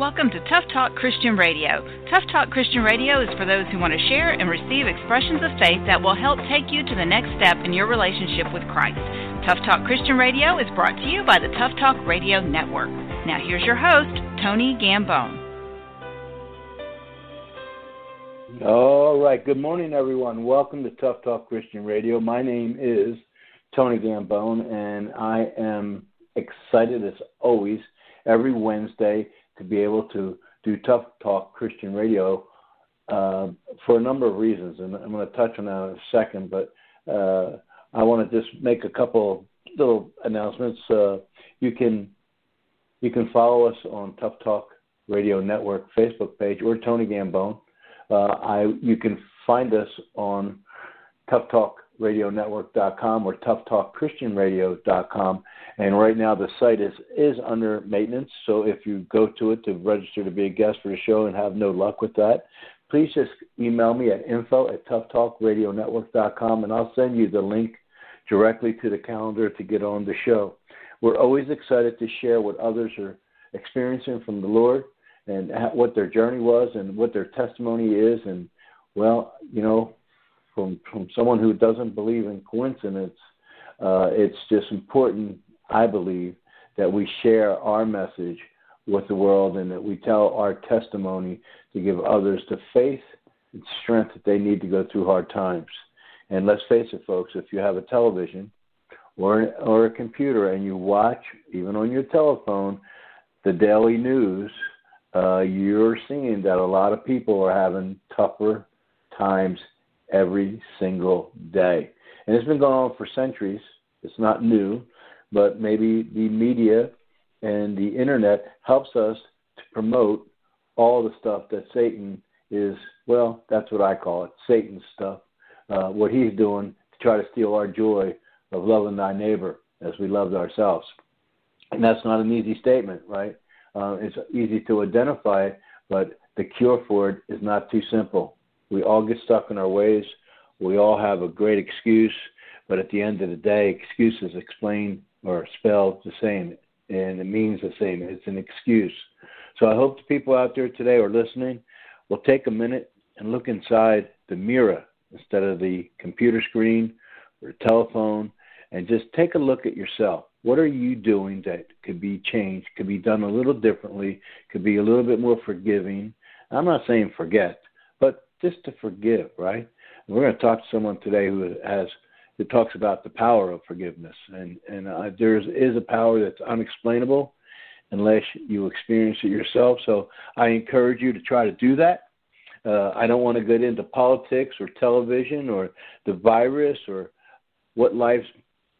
Welcome to Tough Talk Christian Radio. Tough Talk Christian Radio is for those who want to share and receive expressions of faith that will help take you to the next step in your relationship with Christ. Tough Talk Christian Radio is brought to you by the Tough Talk Radio Network. Now, here's your host, Tony Gambone. All right. Good morning, everyone. Welcome to Tough Talk Christian Radio. My name is Tony Gambone, and I am excited as always every Wednesday to be able to do Tough Talk Christian Radio uh, for a number of reasons, and I'm going to touch on that in a second. But uh, I want to just make a couple little announcements. Uh, you can you can follow us on Tough Talk Radio Network Facebook page or Tony Gambone. Uh, I you can find us on Tough Talk radionetwork.com or toughtalkchristianradio.com. And right now the site is, is under maintenance. So if you go to it to register to be a guest for the show and have no luck with that, please just email me at info at toughtalkradionetwork.com and I'll send you the link directly to the calendar to get on the show. We're always excited to share what others are experiencing from the Lord and what their journey was and what their testimony is. And, well, you know, from from someone who doesn't believe in coincidence, uh, it's just important, I believe, that we share our message with the world and that we tell our testimony to give others the faith and strength that they need to go through hard times. And let's face it, folks, if you have a television or or a computer and you watch, even on your telephone, the daily news, uh, you're seeing that a lot of people are having tougher times every single day. And it's been going on for centuries. It's not new, but maybe the media and the internet helps us to promote all the stuff that Satan is, well, that's what I call it, Satan's stuff. Uh, what he's doing to try to steal our joy of loving thy neighbor as we loved ourselves. And that's not an easy statement, right? Uh, it's easy to identify, it, but the cure for it is not too simple. We all get stuck in our ways. We all have a great excuse, but at the end of the day, excuses explain or spelled the same, and it means the same. It's an excuse. So I hope the people out there today are listening will take a minute and look inside the mirror instead of the computer screen or telephone and just take a look at yourself. What are you doing that could be changed, could be done a little differently, could be a little bit more forgiving? I'm not saying forget, but just to forgive, right? We're going to talk to someone today who has who talks about the power of forgiveness, and and uh, there is a power that's unexplainable unless you experience it yourself. So I encourage you to try to do that. Uh, I don't want to get into politics or television or the virus or what lives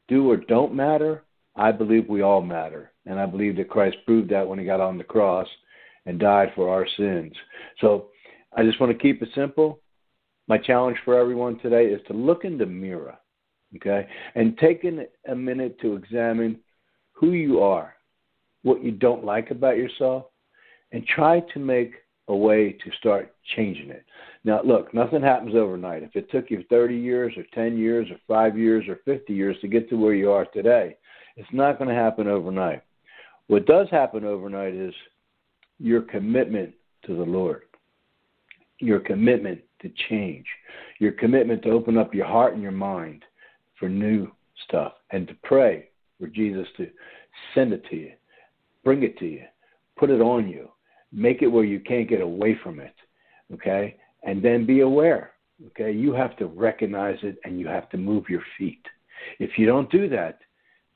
do or don't matter. I believe we all matter, and I believe that Christ proved that when He got on the cross and died for our sins. So I just want to keep it simple. My challenge for everyone today is to look in the mirror, okay, and taking a minute to examine who you are, what you don't like about yourself, and try to make a way to start changing it. Now, look, nothing happens overnight. If it took you 30 years or 10 years or 5 years or 50 years to get to where you are today, it's not going to happen overnight. What does happen overnight is your commitment to the Lord your commitment to change, your commitment to open up your heart and your mind for new stuff, and to pray for Jesus to send it to you, bring it to you, put it on you, make it where you can't get away from it, okay? And then be aware, okay? You have to recognize it and you have to move your feet. If you don't do that,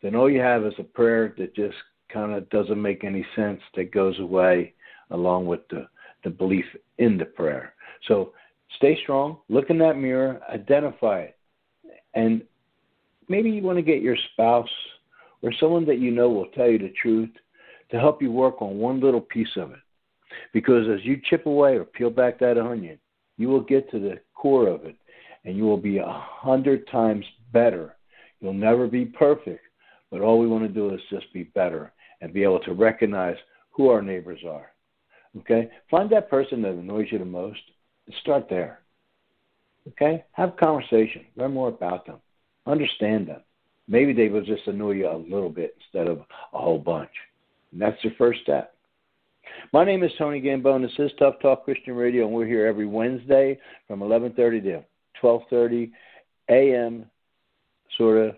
then all you have is a prayer that just kind of doesn't make any sense that goes away along with the, the belief in the prayer. So stay strong, look in that mirror, identify it. And maybe you want to get your spouse or someone that you know will tell you the truth to help you work on one little piece of it. Because as you chip away or peel back that onion, you will get to the core of it and you will be a hundred times better. You'll never be perfect, but all we want to do is just be better and be able to recognize who our neighbors are. Okay? Find that person that annoys you the most and Start there. Okay? Have a conversation. Learn more about them. Understand them. Maybe they will just annoy you a little bit instead of a whole bunch. And that's your first step. My name is Tony Gambone. This is Tough Talk Christian Radio, and we're here every Wednesday from 11:30 to 12:30 a.m. sort of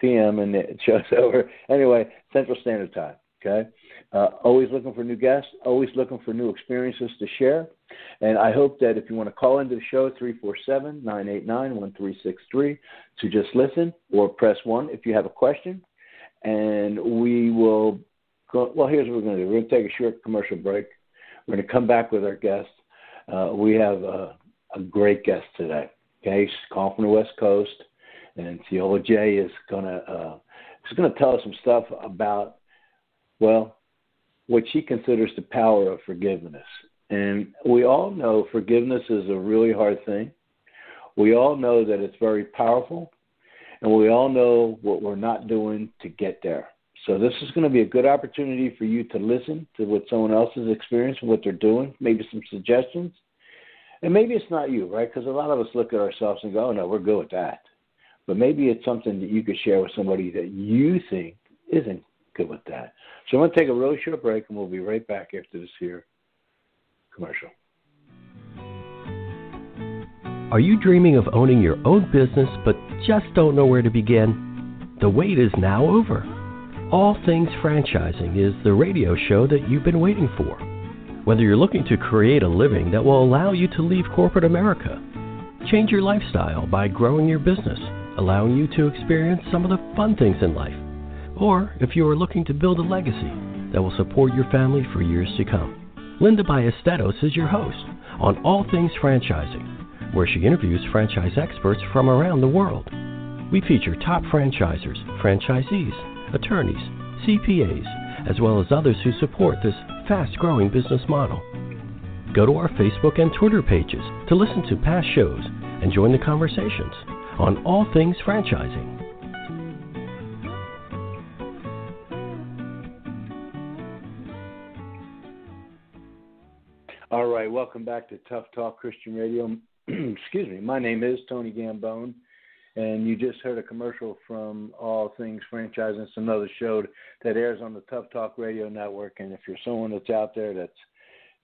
p.m. and it show's over. Anyway, Central Standard Time. Okay. Uh, always looking for new guests. Always looking for new experiences to share. And I hope that if you want to call into the show, 347-989-1363 to just listen or press 1 if you have a question. And we will go, well, here's what we're going to do. We're going to take a short commercial break. We're going to come back with our guest. Uh, we have a, a great guest today. Okay, she's calling from the West Coast, and Ceola J is going to uh, she's going to tell us some stuff about well, what she considers the power of forgiveness. And we all know forgiveness is a really hard thing. We all know that it's very powerful, and we all know what we're not doing to get there. So this is going to be a good opportunity for you to listen to what someone else has experienced, what they're doing, maybe some suggestions. And maybe it's not you, right? Because a lot of us look at ourselves and go, oh, no, we're good with that. But maybe it's something that you could share with somebody that you think isn't good with that. So I'm going to take a really short break, and we'll be right back after this here commercial. Are you dreaming of owning your own business but just don't know where to begin? The wait is now over. All Things Franchising is the radio show that you've been waiting for. Whether you're looking to create a living that will allow you to leave corporate America, change your lifestyle by growing your business, allowing you to experience some of the fun things in life, or if you are looking to build a legacy that will support your family for years to come. Linda Ballesteros is your host on All Things Franchising, where she interviews franchise experts from around the world. We feature top franchisers, franchisees, attorneys, CPAs, as well as others who support this fast growing business model. Go to our Facebook and Twitter pages to listen to past shows and join the conversations on all things franchising. Back to Tough Talk Christian Radio. Excuse me, my name is Tony Gambone, and you just heard a commercial from All Things Franchising. It's another show that airs on the Tough Talk Radio Network. And if you're someone that's out there that's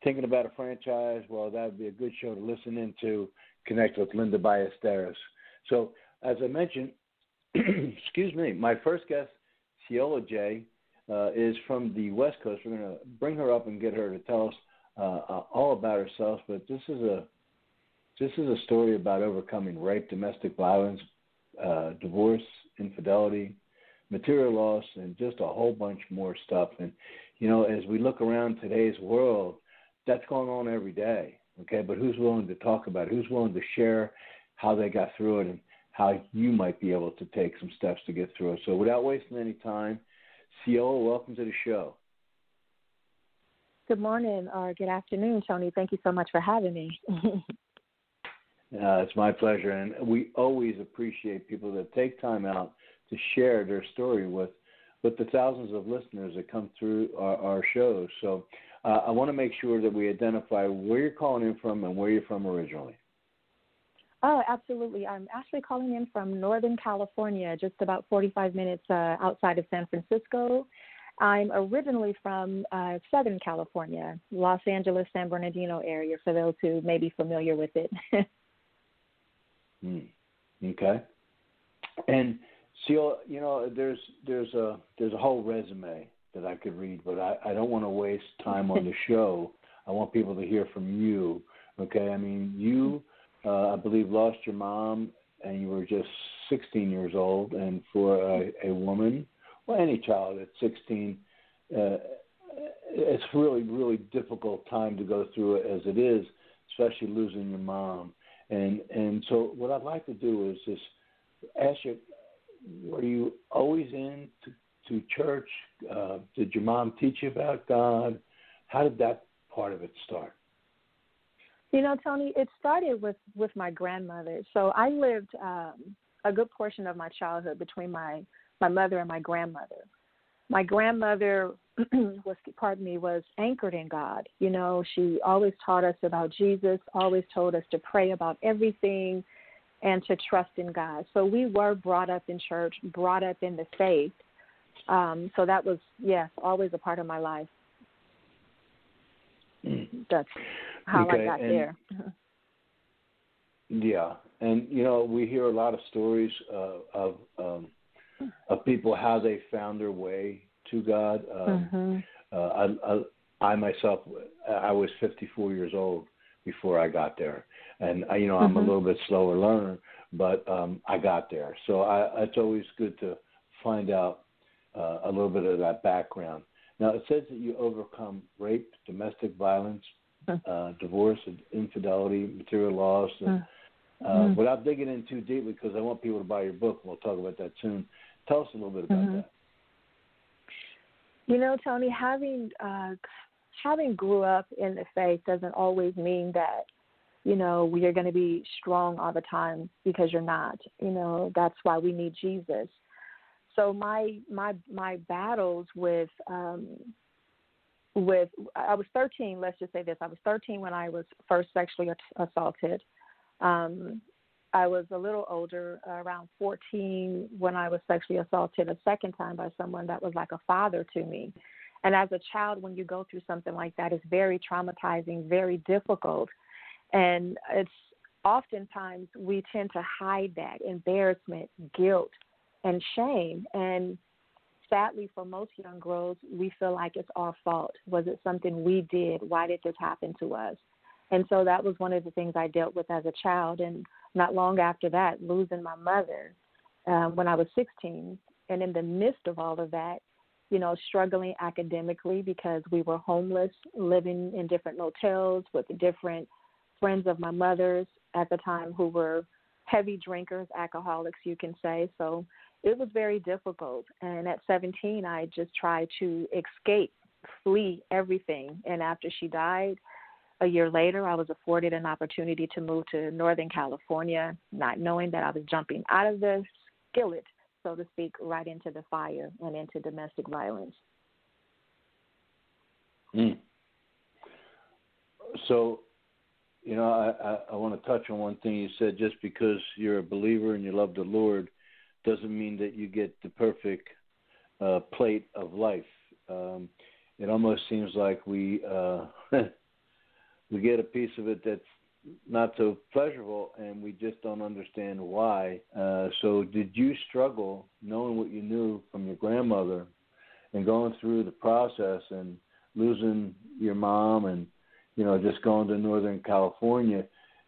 thinking about a franchise, well, that would be a good show to listen into. Connect with Linda Ballesteros. So, as I mentioned, excuse me, my first guest, Ceola J, uh, is from the West Coast. We're going to bring her up and get her to tell us uh, uh, all about herself, but this is a this is a story about overcoming rape, domestic violence, uh, divorce, infidelity, material loss, and just a whole bunch more stuff. And you know, as we look around today's world, that's going on every day. Okay, but who's willing to talk about it? Who's willing to share how they got through it and how you might be able to take some steps to get through it? So, without wasting any time, Ceola, welcome to the show. Good morning or good afternoon, Tony. Thank you so much for having me. uh, it's my pleasure, and we always appreciate people that take time out to share their story with with the thousands of listeners that come through our, our shows. So uh, I want to make sure that we identify where you're calling in from and where you're from originally. Oh, absolutely. I'm actually calling in from Northern California, just about 45 minutes uh, outside of San Francisco. I'm originally from uh, Southern California, Los Angeles, San Bernardino area, for those who may be familiar with it. hmm. Okay. And so you know, there's there's a there's a whole resume that I could read, but I, I don't want to waste time on the show. I want people to hear from you. Okay. I mean, you, uh, I believe, lost your mom, and you were just 16 years old, and for a, a woman well, any child at 16, uh, it's really, really difficult time to go through it as it is, especially losing your mom. And and so what I'd like to do is just ask you, were you always in to, to church? Uh, did your mom teach you about God? How did that part of it start? You know, Tony, it started with with my grandmother. So I lived um, a good portion of my childhood between my my mother and my grandmother. My grandmother was pardon me was anchored in God. You know, she always taught us about Jesus, always told us to pray about everything and to trust in God. So we were brought up in church, brought up in the faith. Um, so that was yes, always a part of my life. that's how okay, I got and, there. yeah, and you know we hear a lot of stories uh, of um, of people how they found their way to God. Um, mm-hmm. uh, I, I, I myself, I was 54 years old before I got there, and I, you know I'm mm-hmm. a little bit slower learner, but um, I got there. So I, it's always good to find out uh, a little bit of that background. Now it says that you overcome rape, domestic violence, uh, divorce, infidelity, material loss. And, uh, mm-hmm. Without digging in too deeply, because I want people to buy your book, we'll talk about that soon. Tell us a little bit about mm-hmm. that. You know, Tony, having uh, having grew up in the faith doesn't always mean that you know we are going to be strong all the time because you're not. You know, that's why we need Jesus so my my my battles with um with I was 13. Let's just say this: I was 13 when I was first sexually assaulted. Um, I was a little older, uh, around 14, when I was sexually assaulted a second time by someone that was like a father to me. And as a child, when you go through something like that, it's very traumatizing, very difficult, and it's oftentimes we tend to hide that embarrassment, guilt, and shame. And sadly, for most young girls, we feel like it's our fault. Was it something we did? Why did this happen to us? And so that was one of the things I dealt with as a child. And not long after that, losing my mother um, when I was 16. And in the midst of all of that, you know, struggling academically because we were homeless, living in different motels with different friends of my mother's at the time who were heavy drinkers, alcoholics, you can say. So it was very difficult. And at 17, I just tried to escape, flee everything. And after she died, a year later, I was afforded an opportunity to move to Northern California, not knowing that I was jumping out of the skillet, so to speak, right into the fire and into domestic violence. Mm. So, you know, I, I, I want to touch on one thing you said. Just because you're a believer and you love the Lord doesn't mean that you get the perfect uh, plate of life. Um, it almost seems like we uh, we get a piece of it that's not so pleasurable, and we just don't understand why. Uh, so, did you struggle knowing what you knew from your grandmother, and going through the process and losing your mom, and you know just going to Northern California?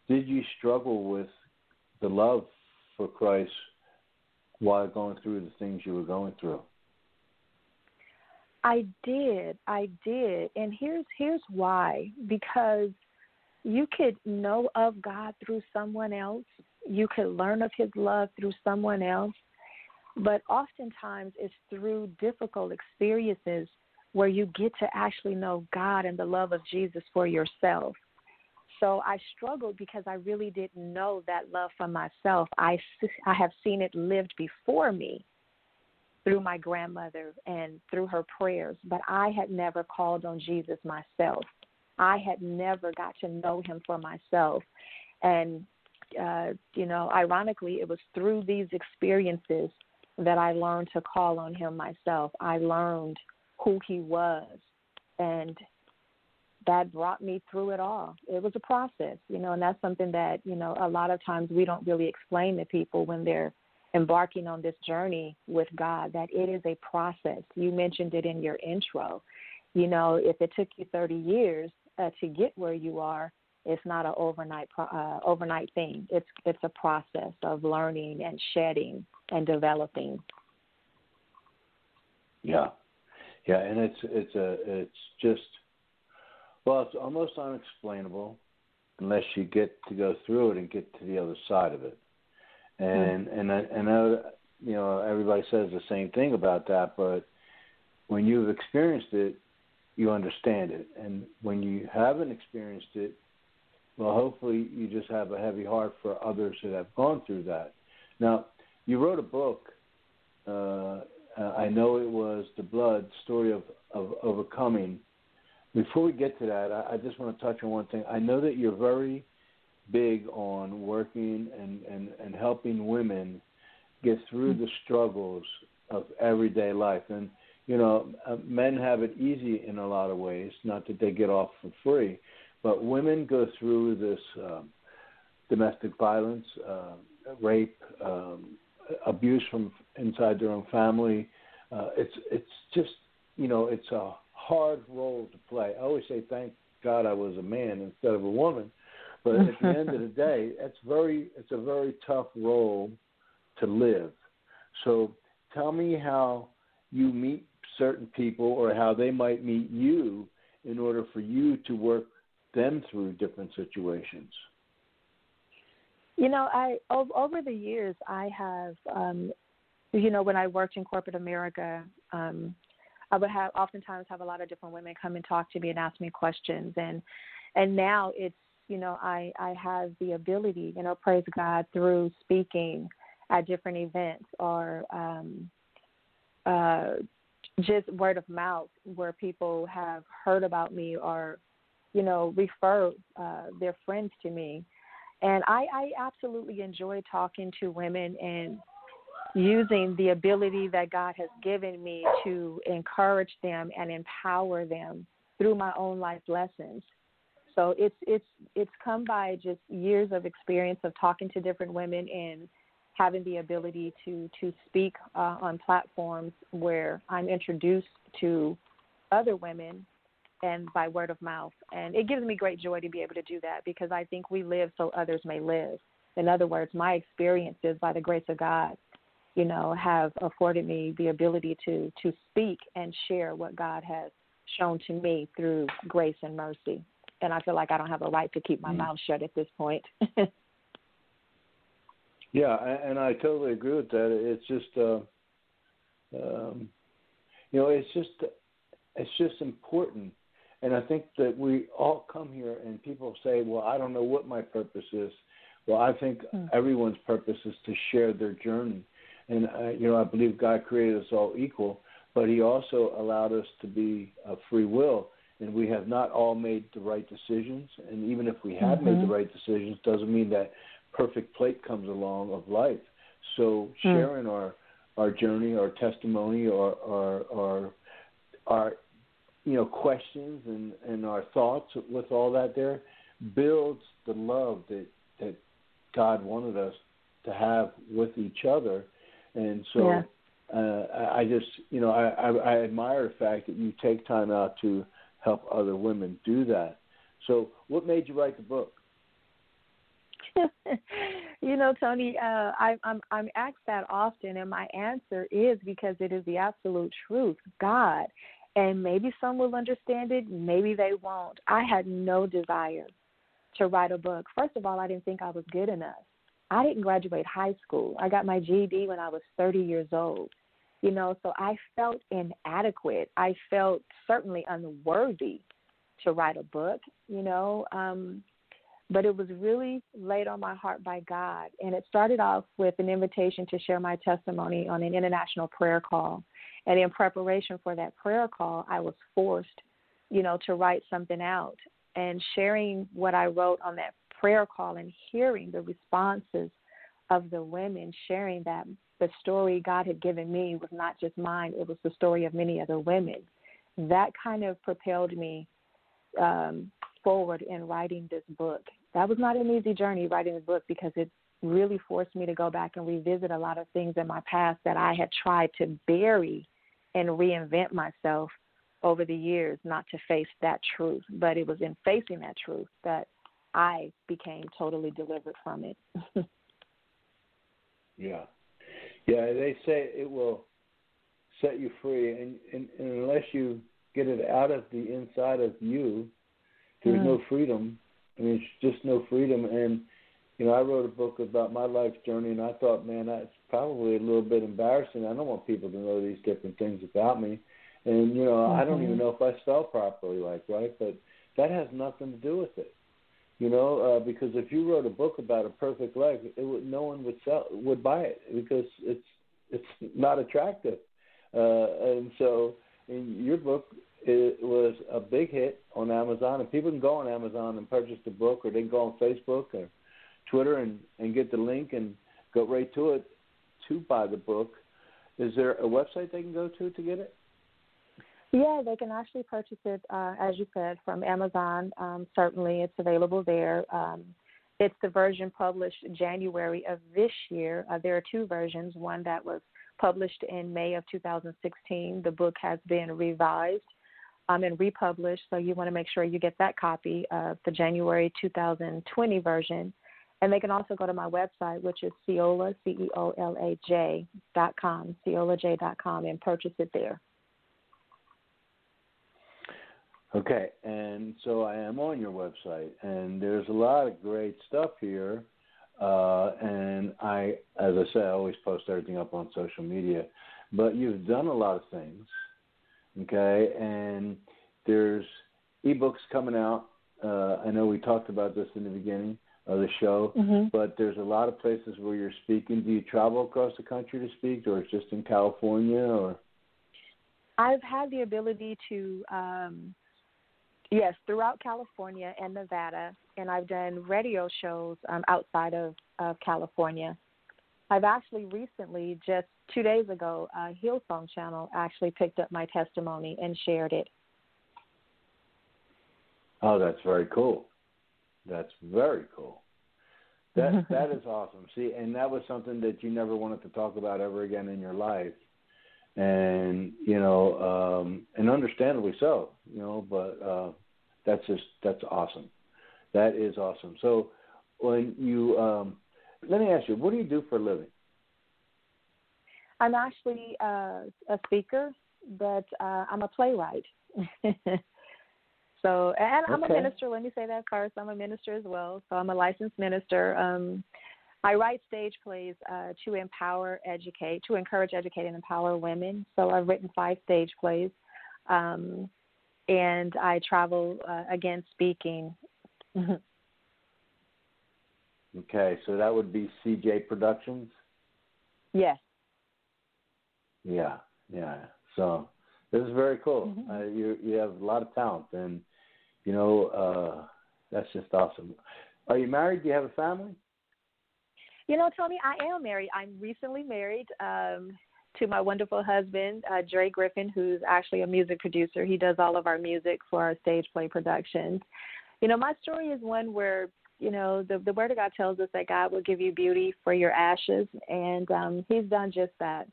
Did you struggle with the love for Christ while going through the things you were going through? I did. I did. And here's here's why. Because you could know of God through someone else. You could learn of his love through someone else. But oftentimes it's through difficult experiences where you get to actually know God and the love of Jesus for yourself. So I struggled because I really didn't know that love for myself. I, I have seen it lived before me through my grandmother and through her prayers, but I had never called on Jesus myself. I had never got to know him for myself. And, uh, you know, ironically, it was through these experiences that I learned to call on him myself. I learned who he was and that brought me through it all. It was a process, you know, and that's something that, you know, a lot of times we don't really explain to people when they're embarking on this journey with God that it is a process. You mentioned it in your intro. You know, if it took you 30 years uh, to get where you are, it's not an overnight uh, overnight thing. It's it's a process of learning and shedding and developing. Yeah, yeah, and it's it's a it's just well, it's almost unexplainable unless you get to go through it and get to the other side of it. And mm. and I, and I, you know everybody says the same thing about that, but when you've experienced it, you understand it. And when you haven't experienced it, well, hopefully you just have a heavy heart for others that have gone through that. Now, you wrote a book. Uh, I know it was the blood story of of overcoming before we get to that, I, I just want to touch on one thing. I know that you're very big on working and, and, and helping women get through the struggles of everyday life. And, you know, uh, men have it easy in a lot of ways, not that they get off for free, but women go through this um, domestic violence, uh, rape, um, abuse from inside their own family. Uh, it's it's just you know it's a hard role to play. I always say thank God I was a man instead of a woman, but at the end of the day, it's very it's a very tough role to live. So tell me how you meet certain people or how they might meet you in order for you to work them through different situations. You know, I over the years I have, um, you know, when I worked in corporate America, um, I would have oftentimes have a lot of different women come and talk to me and ask me questions, and and now it's you know I I have the ability, you know, praise God through speaking at different events or um, uh, just word of mouth where people have heard about me or you know refer uh, their friends to me and I, I absolutely enjoy talking to women and using the ability that God has given me to encourage them and empower them through my own life lessons. So it's it's it's come by just years of experience of talking to different women and having the ability to to speak uh, on platforms where I'm introduced to other women and by word of mouth. And it gives me great joy to be able to do that because I think we live so others may live. In other words, my experiences by the grace of God, you know, have afforded me the ability to to speak and share what God has shown to me through grace and mercy. And I feel like I don't have a right to keep my mm-hmm. mouth shut at this point. yeah, and I totally agree with that. It's just, uh, um, you know, it's just, it's just important and I think that we all come here and people say, well, I don't know what my purpose is. Well, I think mm. everyone's purpose is to share their journey. And, uh, you know, I believe God created us all equal, but He also allowed us to be a free will. And we have not all made the right decisions. And even if we have mm-hmm. made the mm-hmm. right decisions, doesn't mean that perfect plate comes along of life. So mm. sharing mm. our our journey, our testimony, or our, our, our you know questions and and our thoughts with all that there builds the love that that God wanted us to have with each other, and so yeah. uh, I just you know I, I I admire the fact that you take time out to help other women do that. So, what made you write the book? you know, Tony, uh, I, I'm I'm asked that often, and my answer is because it is the absolute truth. God and maybe some will understand it, maybe they won't. I had no desire to write a book. First of all, I didn't think I was good enough. I didn't graduate high school. I got my GED when I was 30 years old. You know, so I felt inadequate. I felt certainly unworthy to write a book, you know. Um but it was really laid on my heart by God. And it started off with an invitation to share my testimony on an international prayer call. And in preparation for that prayer call, I was forced, you know, to write something out. And sharing what I wrote on that prayer call and hearing the responses of the women, sharing that the story God had given me was not just mine, it was the story of many other women. That kind of propelled me um, forward in writing this book that was not an easy journey writing the book because it really forced me to go back and revisit a lot of things in my past that I had tried to bury and reinvent myself over the years not to face that truth. But it was in facing that truth that I became totally delivered from it. yeah. Yeah, they say it will set you free and, and, and unless you get it out of the inside of you, there's mm. no freedom I mean, it's just no freedom. And you know, I wrote a book about my life journey, and I thought, man, that's probably a little bit embarrassing. I don't want people to know these different things about me. And you know, mm-hmm. I don't even mm-hmm. know if I spell properly, like right, but that has nothing to do with it. You know, uh, because if you wrote a book about a perfect life, it would no one would sell would buy it because it's it's not attractive. Uh, and so, in your book, it was a big hit on Amazon, and people can go on Amazon and purchase the book, or they can go on Facebook or Twitter and and get the link and go right to it to buy the book. Is there a website they can go to to get it? Yeah, they can actually purchase it, uh, as you said, from Amazon. Um, certainly, it's available there. Um, it's the version published January of this year. Uh, there are two versions. One that was published in May of 2016. The book has been revised um, and republished, so you want to make sure you get that copy of the January 2020 version. And they can also go to my website, which is Ceola, C E O L A J dot com, Ceolaj dot com, and purchase it there. Okay, and so I am on your website, and there's a lot of great stuff here. Uh, and I, as I say, I always post everything up on social media. But you've done a lot of things, okay? And there's ebooks coming out. Uh, I know we talked about this in the beginning of the show, mm-hmm. but there's a lot of places where you're speaking. Do you travel across the country to speak, or it's just in California, or? I've had the ability to um, Yes, throughout California and Nevada, and I've done radio shows um, outside of, of California. I've actually recently, just two days ago, uh, Hillsong Channel actually picked up my testimony and shared it. Oh, that's very cool. That's very cool. That that is awesome. See, and that was something that you never wanted to talk about ever again in your life, and you know, um, and understandably so. You know, but uh, that's just that's awesome. That is awesome. So when you um, let me ask you, what do you do for a living? I'm actually uh, a speaker, but uh, I'm a playwright. so, and I'm okay. a minister. Let me say that first. I'm a minister as well. So I'm a licensed minister. Um, I write stage plays uh, to empower, educate, to encourage, educate, and empower women. So I've written five stage plays. Um, and I travel uh, again speaking. okay, so that would be CJ Productions. Yes. Yeah, yeah. So this is very cool. Mm-hmm. Uh, you you have a lot of talent, and you know uh, that's just awesome. Are you married? Do you have a family? You know, Tony, I am married. I'm recently married. Um, to my wonderful husband, uh, Dre Griffin, who's actually a music producer. He does all of our music for our stage play productions. You know, my story is one where you know the the Word of God tells us that God will give you beauty for your ashes, and um, He's done just that.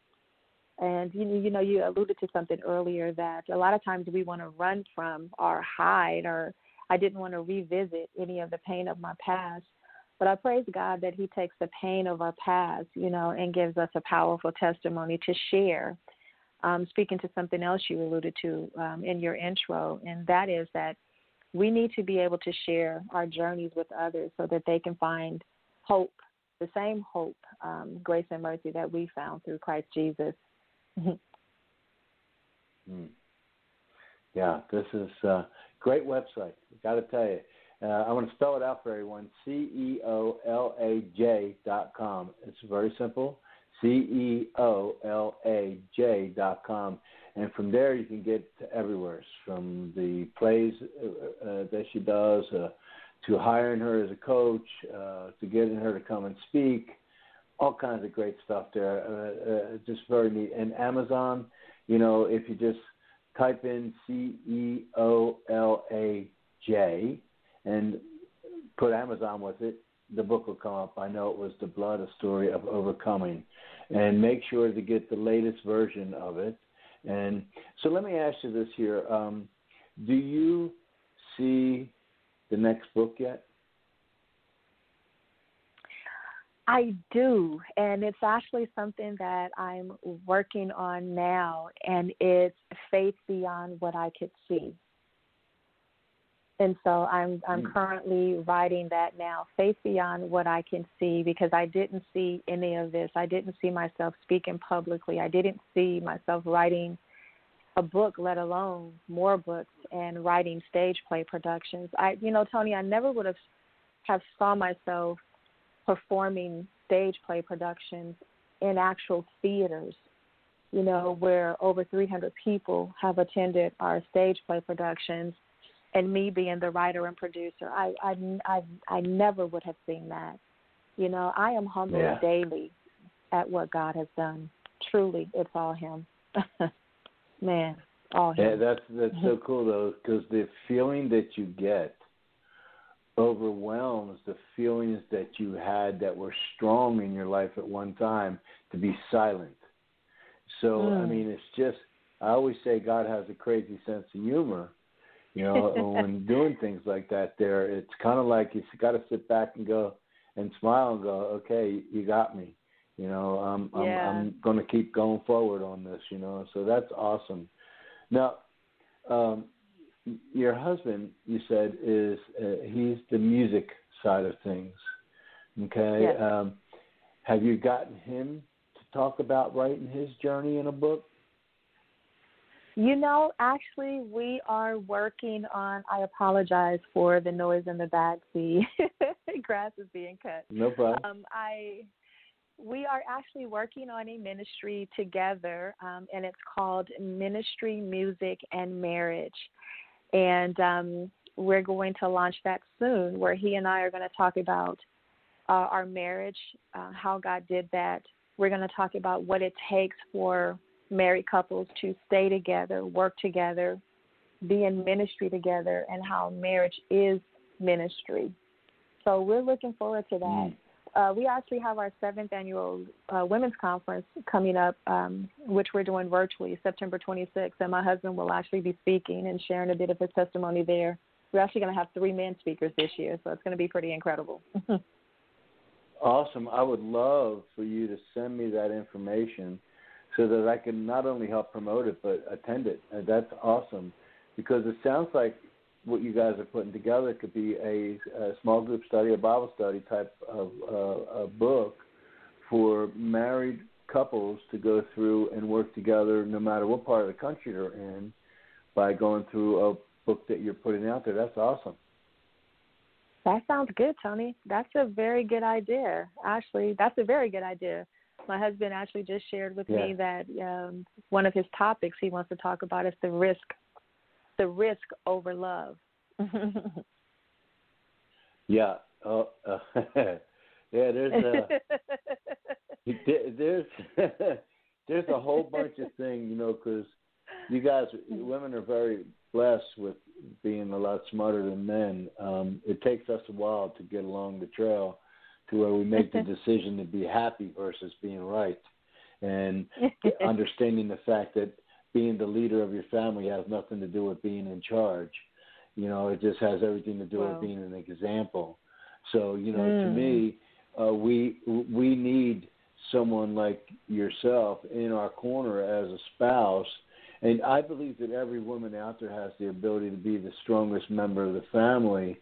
And you you know, you alluded to something earlier that a lot of times we want to run from or hide, or I didn't want to revisit any of the pain of my past. But I praise God that He takes the pain of our past, you know, and gives us a powerful testimony to share. Um, speaking to something else you alluded to um, in your intro, and that is that we need to be able to share our journeys with others so that they can find hope, the same hope, um, grace, and mercy that we found through Christ Jesus. mm. Yeah, this is a great website. Got to tell you, uh, I want to spell it out for everyone. C E O L A J dot com. It's very simple. C E O L A J dot com. And from there, you can get to everywhere. From the plays uh, uh, that she does, uh, to hiring her as a coach, uh, to getting her to come and speak, all kinds of great stuff there. Uh, uh, just very neat. And Amazon, you know, if you just type in C E O L A J and put Amazon with it, the book will come up. I know it was The Blood, a Story of Overcoming. And make sure to get the latest version of it. And so let me ask you this here. Um, do you see the next book yet? I do, and it's actually something that I'm working on now, and it's faith beyond what I could see and so I'm I'm mm. currently writing that now, faith beyond what I can see, because I didn't see any of this. I didn't see myself speaking publicly. I didn't see myself writing a book, let alone more books and writing stage play productions. I, you know, Tony, I never would have have saw myself performing stage play productions in actual theaters. You know, where over 300 people have attended our stage play productions and me being the writer and producer. I I I, I never would have seen that. You know, I am humbled yeah. daily at what God has done. Truly, it's all Him. Man. All Him. Yeah, that's that's so cool though, because the feeling that you get overwhelms the feelings that you had that were strong in your life at one time to be silent. So I Mm. mean, it's just I always say God has a crazy sense of humor. You know, when doing things like that, there it's kind of like you got to sit back and go and smile and go, okay, you got me. You know, I'm I'm, I'm going to keep going forward on this. You know, so that's awesome. Now, um, your husband, you said, is uh, he's the music side of things. Okay. Yes. Um, have you gotten him to talk about writing his journey in a book? You know, actually, we are working on. I apologize for the noise in the back. The grass is being cut. No problem. Um, I we are actually working on a ministry together, um, and it's called Ministry Music and Marriage, and um, we're going to launch that soon. Where he and I are going to talk about uh, our marriage, uh, how God did that. We're going to talk about what it takes for married couples to stay together, work together, be in ministry together, and how marriage is ministry. So we're looking forward to that. Mm. Uh, we actually have our seventh annual uh, women's conference coming up, um, which we're doing virtually September 26th, and my husband will actually be speaking and sharing a bit of his testimony there. We're actually going to have three men speakers this year, so it's going to be pretty incredible. Awesome. I would love for you to send me that information so that I can not only help promote it but attend it. And that's awesome because it sounds like what you guys are putting together could be a, a small group study, a Bible study type of uh, a book for married couples to go through and work together no matter what part of the country they're in by going through a book that you're putting out there. That's awesome. That sounds good, Tony. That's a very good idea. Actually, that's a very good idea. My husband actually just shared with me that um, one of his topics he wants to talk about is the risk, the risk over love. Yeah. Oh, uh, yeah. There's a there's there's a whole bunch of things, you know, because you guys, women are very blessed with being a lot smarter than men. Um, it takes us a while to get along the trail to where we make the decision to be happy versus being right, and understanding the fact that being the leader of your family has nothing to do with being in charge. You know, it just has everything to do Wow. with being an example. So, you know, to Mm. me, uh, we we need someone like yourself in our corner as a spouse. And I believe that every woman out there has the ability to be the strongest member of the family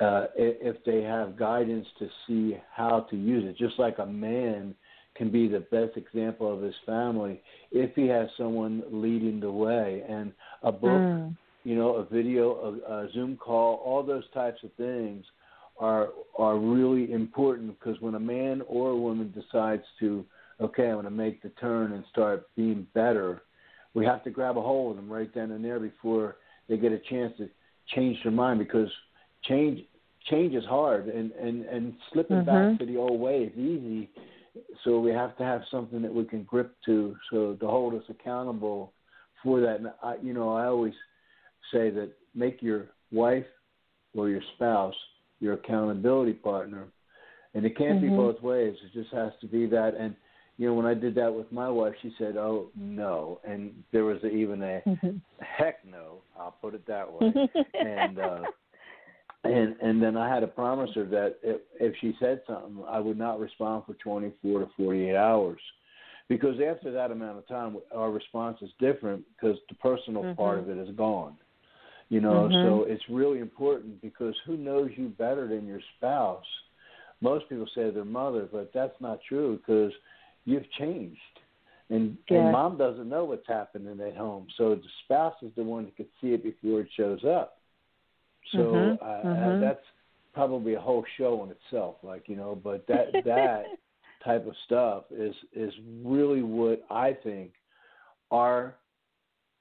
uh, if they have guidance to see how to use it. Just like a man can be the best example of his family if he has someone leading the way. And a book Mm. you know, a video, a, a Zoom call, all those types of things are are really important because when a man or a woman decides to, okay, I'm going to make the turn and start being better, we have to grab a hold of them right then and there before they get a chance to change their mind because change change is hard and and and slipping back Mhm. to the old way is easy. So we have to have something that we can grip to, so to hold us accountable for that. And I, you know, I always say that make your wife or your spouse your accountability partner, and it can't be Mhm. both ways. It just has to be that. And you know, when I did that with my wife, she said, "Oh no," and there was even a Mhm. heck no. I'll put it that way. and uh, and and then I had to promise her that if, if she said something, I would not respond for 24 to 48 hours, because after that amount of time, our response is different because the personal part of it is gone. You know, Mhm. so it's really important because who knows you better than your spouse? Most people say their mother, but that's not true because you've changed. And, Yeah. and mom doesn't know what's happening at home. So the spouse is the one that can see it before it shows up. So Mhm, uh, mhm. that's probably a whole show in itself, like you know. But that that type of stuff is is really what I think our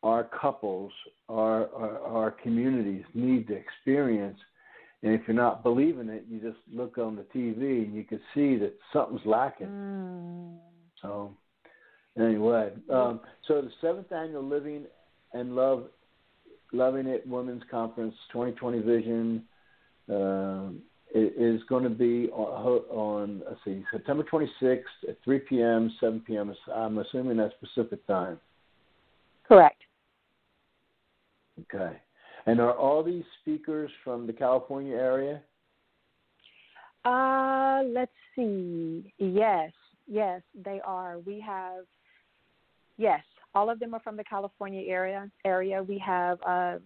our couples, our, our our communities need to experience. And if you're not believing it, you just look on the TV and you can see that something's lacking. Mm. So anyway, um, so the seventh annual Living and love loving it women's conference 2020 vision uh, is going to be on, on let's see September 26th at 3 p.m. 7 p.m. I'm assuming that's Pacific time. Correct. Okay. And are all these speakers from the California area? Uh, let's see. Yes, yes, they are. We have, yes, all of them are from the California area. Area. We have uh,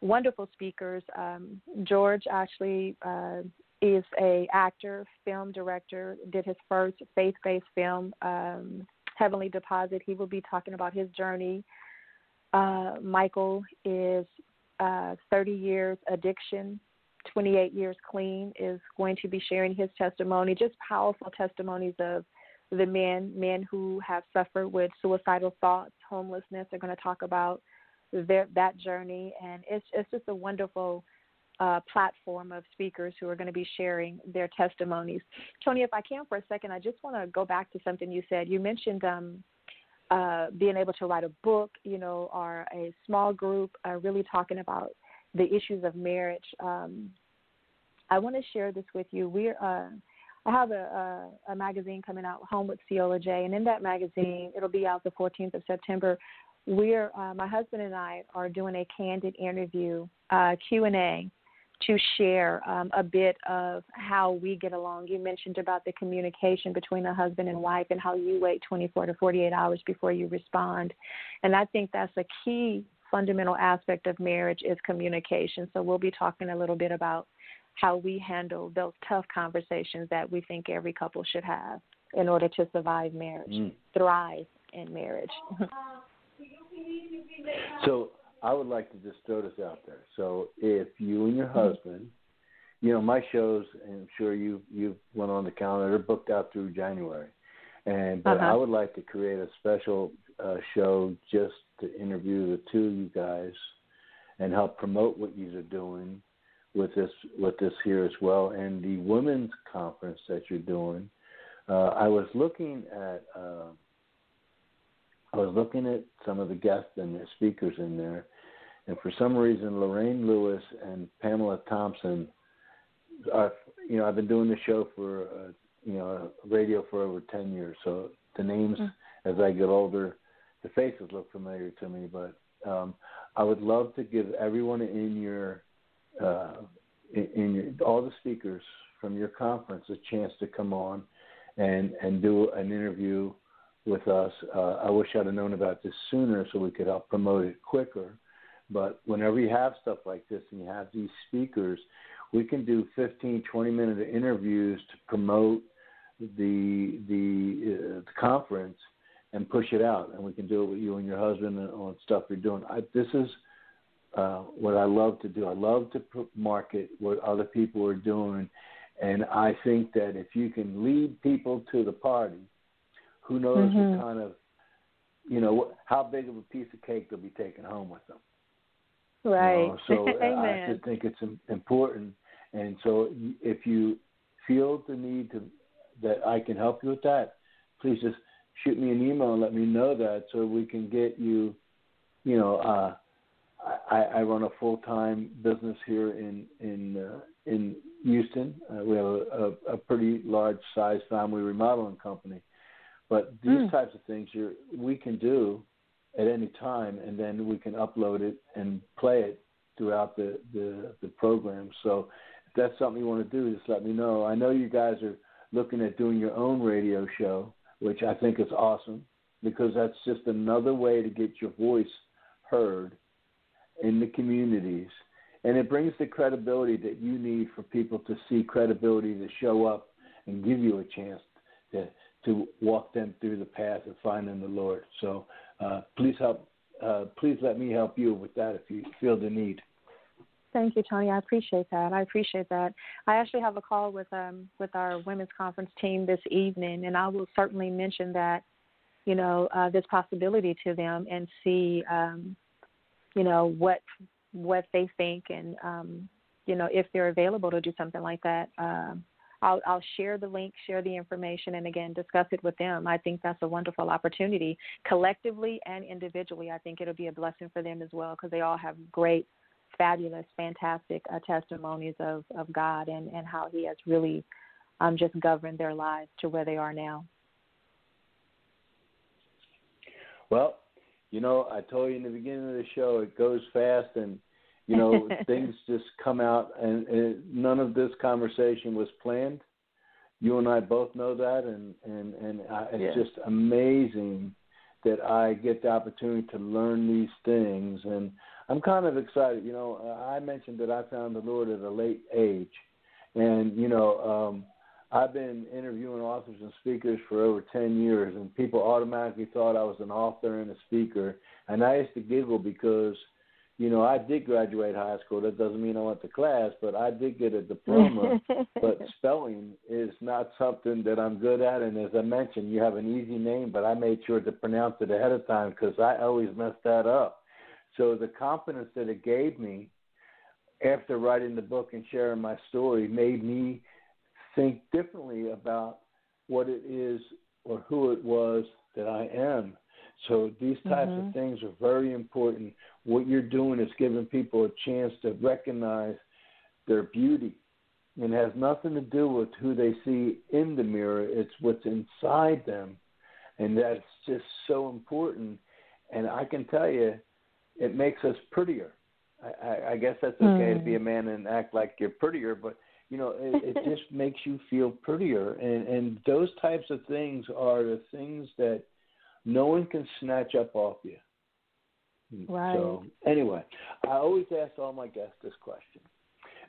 wonderful speakers. Um, George actually uh, is a actor, film director. Did his first faith-based film, um, Heavenly Deposit. He will be talking about his journey. Uh, Michael is uh, 30 years addiction 28 years clean is going to be sharing his testimony, just powerful testimonies of the men, men who have suffered with suicidal thoughts, homelessness. They're going to talk about their, that journey, and it's it's just a wonderful uh, platform of speakers who are going to be sharing their testimonies. Tony, if I can for a second, I just want to go back to something you said. You mentioned um, uh, being able to write a book, you know, or a small group, uh, really talking about the issues of marriage. Um, I want to share this with you. We're uh, I have a, a, a magazine coming out, Home with Ceola J, and in that magazine, it'll be out the 14th of September. We're uh, my husband and I are doing a candid interview, uh, Q and A, to share um, a bit of how we get along. You mentioned about the communication between a husband and wife, and how you wait 24 to 48 hours before you respond, and I think that's a key fundamental aspect of marriage is communication. So we'll be talking a little bit about how we handle those tough conversations that we think every couple should have in order to survive marriage, mm. thrive in marriage. so I would like to just throw this out there. So if you and your husband, you know, my shows, and I'm sure you you went on the calendar, they're booked out through January, and but uh-huh. I would like to create a special uh, show just to interview the two of you guys and help promote what you are doing with this with this here as well, and the women's conference that you're doing. Uh, I was looking at uh, I was looking at some of the guests and the speakers in there, and for some reason, Lorraine Lewis and Pamela Thompson are you know I've been doing the show for uh, you know radio for over ten years, so the names mm. as I get older, the faces look familiar to me, but um, I would love to give everyone in your uh, in, in your, all the speakers from your conference a chance to come on and and do an interview with us. Uh, I wish I'd have known about this sooner so we could help promote it quicker. But whenever you have stuff like this and you have these speakers, we can do 15, 20 minute interviews to promote the the, uh, the conference and push it out. And we can do it with you and your husband on stuff you're doing. I, this is uh, what I love to do. I love to market what other people are doing, and I think that if you can lead people to the party, who knows mm-hmm. what kind of, you know, how big of a piece of cake they'll be taking home with them. Right. You know? So I just think it's important, and so if you feel the need to that I can help you with that, please just shoot me an email and let me know that so we can get you, you know. uh I, I run a full time business here in in uh, in Houston. Uh, we have a, a, a pretty large size family remodeling company, but these mm. types of things you we can do at any time, and then we can upload it and play it throughout the the, the program. So if that's something you want to do, just let me know. I know you guys are looking at doing your own radio show, which I think is awesome because that's just another way to get your voice heard in the communities. And it brings the credibility that you need for people to see credibility to show up and give you a chance to to walk them through the path of finding the Lord. So uh, please help. Uh, please let me help you with that if you feel the need. Thank you, Tony. I appreciate that. I appreciate that. I actually have a call with um with our women's conference team this evening, and I will certainly mention that, you know, uh, this possibility to them and see um, you know what what they think and um, you know if they're available to do something like that. Uh, I'll, I'll share the link, share the information, and again, discuss it with them. I think that's a wonderful opportunity collectively and individually. I think it'll be a blessing for them as well because they all have great, fabulous, fantastic uh, testimonies of, of God and, and how He has really um, just governed their lives to where they are now. Well, you know, I told you in the beginning of the show, it goes fast, and you know, things just come out, and, and none of this conversation was planned. You and I both know that, and and and I, it's yeah. just amazing that I get the opportunity to learn these things, and I'm kind of excited. You know, I mentioned that I found the Lord at a late age, and you know, um, I've been interviewing authors and speakers for over 10 years, and people automatically thought I was an author and a speaker. And I used to giggle because, you know, I did graduate high school. That doesn't mean I went to class, but I did get a diploma. but spelling is not something that I'm good at. And as I mentioned, you have an easy name, but I made sure to pronounce it ahead of time because I always mess that up. So the confidence that it gave me after writing the book and sharing my story made me – think differently about what it is or who it was that I am. So these types mm-hmm. of things are very important. What you're doing is giving people a chance to recognize their beauty. And it has nothing to do with who they see in the mirror, it's what's inside them. And that's just so important. And I can tell you, it makes us prettier. I, I, I guess that's okay mm. to be a man and act like you're prettier, but you know it, it just makes you feel prettier. And and those types of things are the things that no one can snatch up off you. Right so anyway i always ask all my guests this question.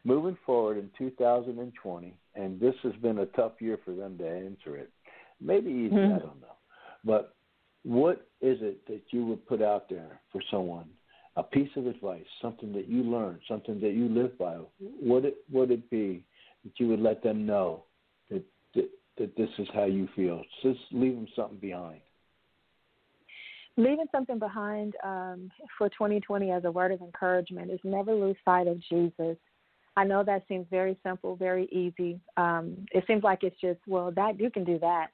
Moving forward in 2020 and this has been a tough year for them to answer it maybe easy mm-hmm. i don't know but what is it that you would put out there for someone a piece of advice, something that you learned, something that you live by, would it would it be that you would let them know that that, that this is how you feel? Just leave them something behind. Leaving something behind um, for 2020 as a word of encouragement is never lose sight of Jesus. I know that seems very simple, very easy. Um, it seems like it's just well that you can do that.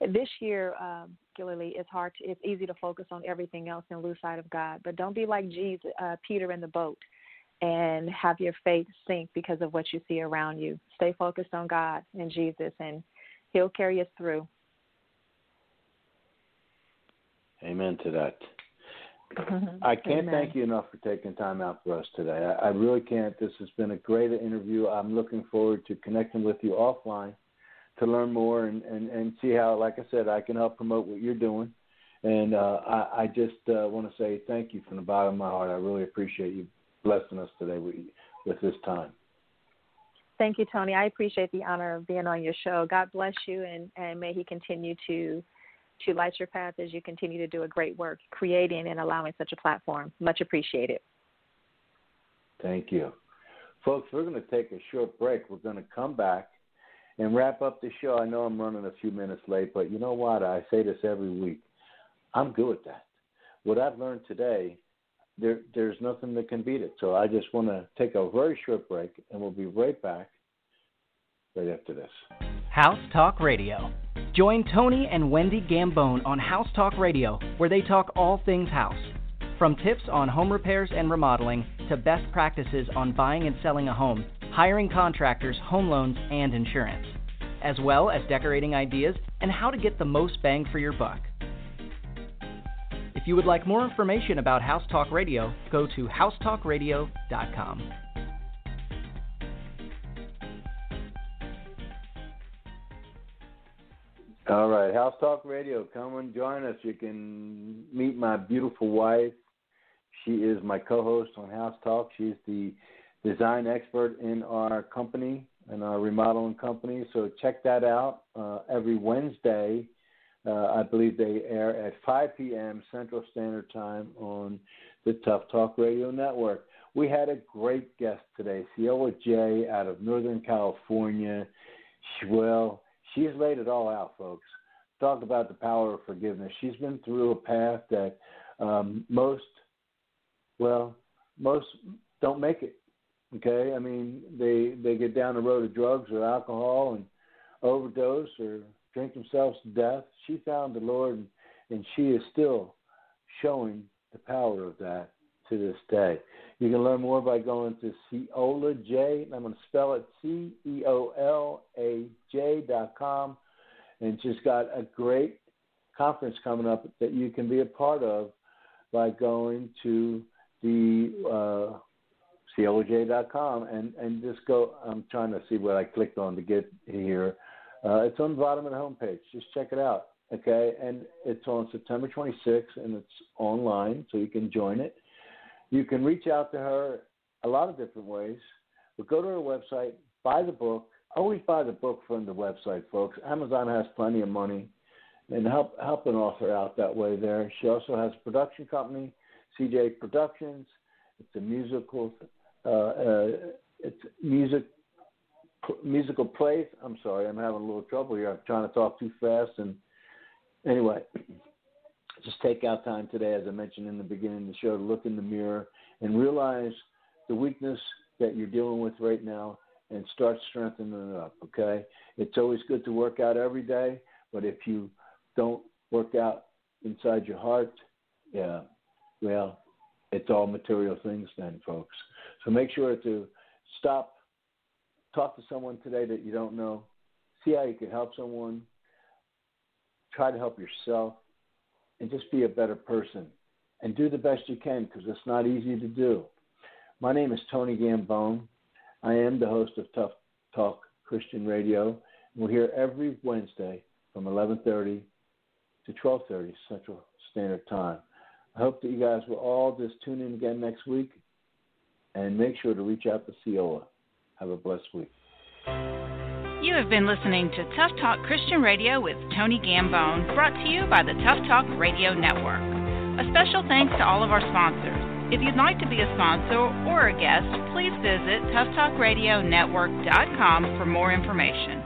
This year, um, particularly, it's hard. To, it's easy to focus on everything else and lose sight of God. But don't be like Jesus, uh, Peter in the boat, and have your faith sink because of what you see around you. Stay focused on God and Jesus, and He'll carry us through. Amen to that. I can't Amen. thank you enough for taking time out for us today. I, I really can't. This has been a great interview. I'm looking forward to connecting with you offline to learn more and, and, and see how, like I said, I can help promote what you're doing. And uh, I, I just uh, want to say thank you from the bottom of my heart. I really appreciate you blessing us today with, with this time. Thank you, Tony. I appreciate the honor of being on your show. God bless you, and, and may He continue to to light your path as you continue to do a great work, creating and allowing such a platform. Much appreciated. Thank you. Folks, we're going to take a short break. We're going to come back and wrap up the show. I know I'm running a few minutes late, but you know what? I say this every week. I'm good with that. What I've learned today, there there's nothing that can beat it. So I just want to take a very short break, and we'll be right back right after this. House Talk Radio. Join Tony and Wendy Gambone on House Talk Radio, where they talk all things house. From tips on home repairs and remodeling to best practices on buying and selling a home hiring contractors, home loans, and insurance, as well as decorating ideas and how to get the most bang for your buck. If you would like more information about House Talk Radio, go to housetalkradio.com. All right, House Talk Radio, come and join us. You can meet my beautiful wife. She is my co host on House Talk. She's the design expert in our company and our remodeling company. So check that out uh, every Wednesday. Uh, I believe they air at 5 p.m. Central Standard Time on the Tough Talk Radio Network. We had a great guest today, Ceola J out of Northern California. She, well, she's laid it all out, folks. Talk about the power of forgiveness. She's been through a path that um, most, well, most don't make it Okay, I mean they they get down the road of drugs or alcohol, and overdose or drink themselves to death. She found the Lord, and, she is still showing the power of that to this day. You can learn more by going to Ceola J. I'm going to spell it C E O L A J dot com, and she's got a great conference coming up that you can be a part of by going to the uh, com and and just go. I'm trying to see what I clicked on to get here. Uh, it's on the bottom of the homepage. Just check it out. Okay, and it's on September 26th, and it's online, so you can join it. You can reach out to her a lot of different ways, but go to her website, buy the book. Always buy the book from the website, folks. Amazon has plenty of money, and help help an author out that way. There, she also has a production company, CJ Productions. It's a musical, uh, uh, it's music musical plays. I'm sorry, I'm having a little trouble here. I'm trying to talk too fast, and anyway, just take out time today, as I mentioned in the beginning of the show, to look in the mirror and realize the weakness that you're dealing with right now and start strengthening it up, okay? It's always good to work out every day, but if you don't work out inside your heart, yeah, well, it's all material things then, folks. So make sure to stop, talk to someone today that you don't know, see how you can help someone, try to help yourself, and just be a better person and do the best you can because it's not easy to do. My name is Tony Gambone. I am the host of Tough Talk Christian Radio. We're here every Wednesday from 11:30 to 12:30 Central Standard Time. I hope that you guys will all just tune in again next week and make sure to reach out to Ceola. Have a blessed week. You have been listening to Tough Talk Christian Radio with Tony Gambone, brought to you by the Tough Talk Radio Network. A special thanks to all of our sponsors. If you'd like to be a sponsor or a guest, please visit toughtalkradionetwork.com for more information.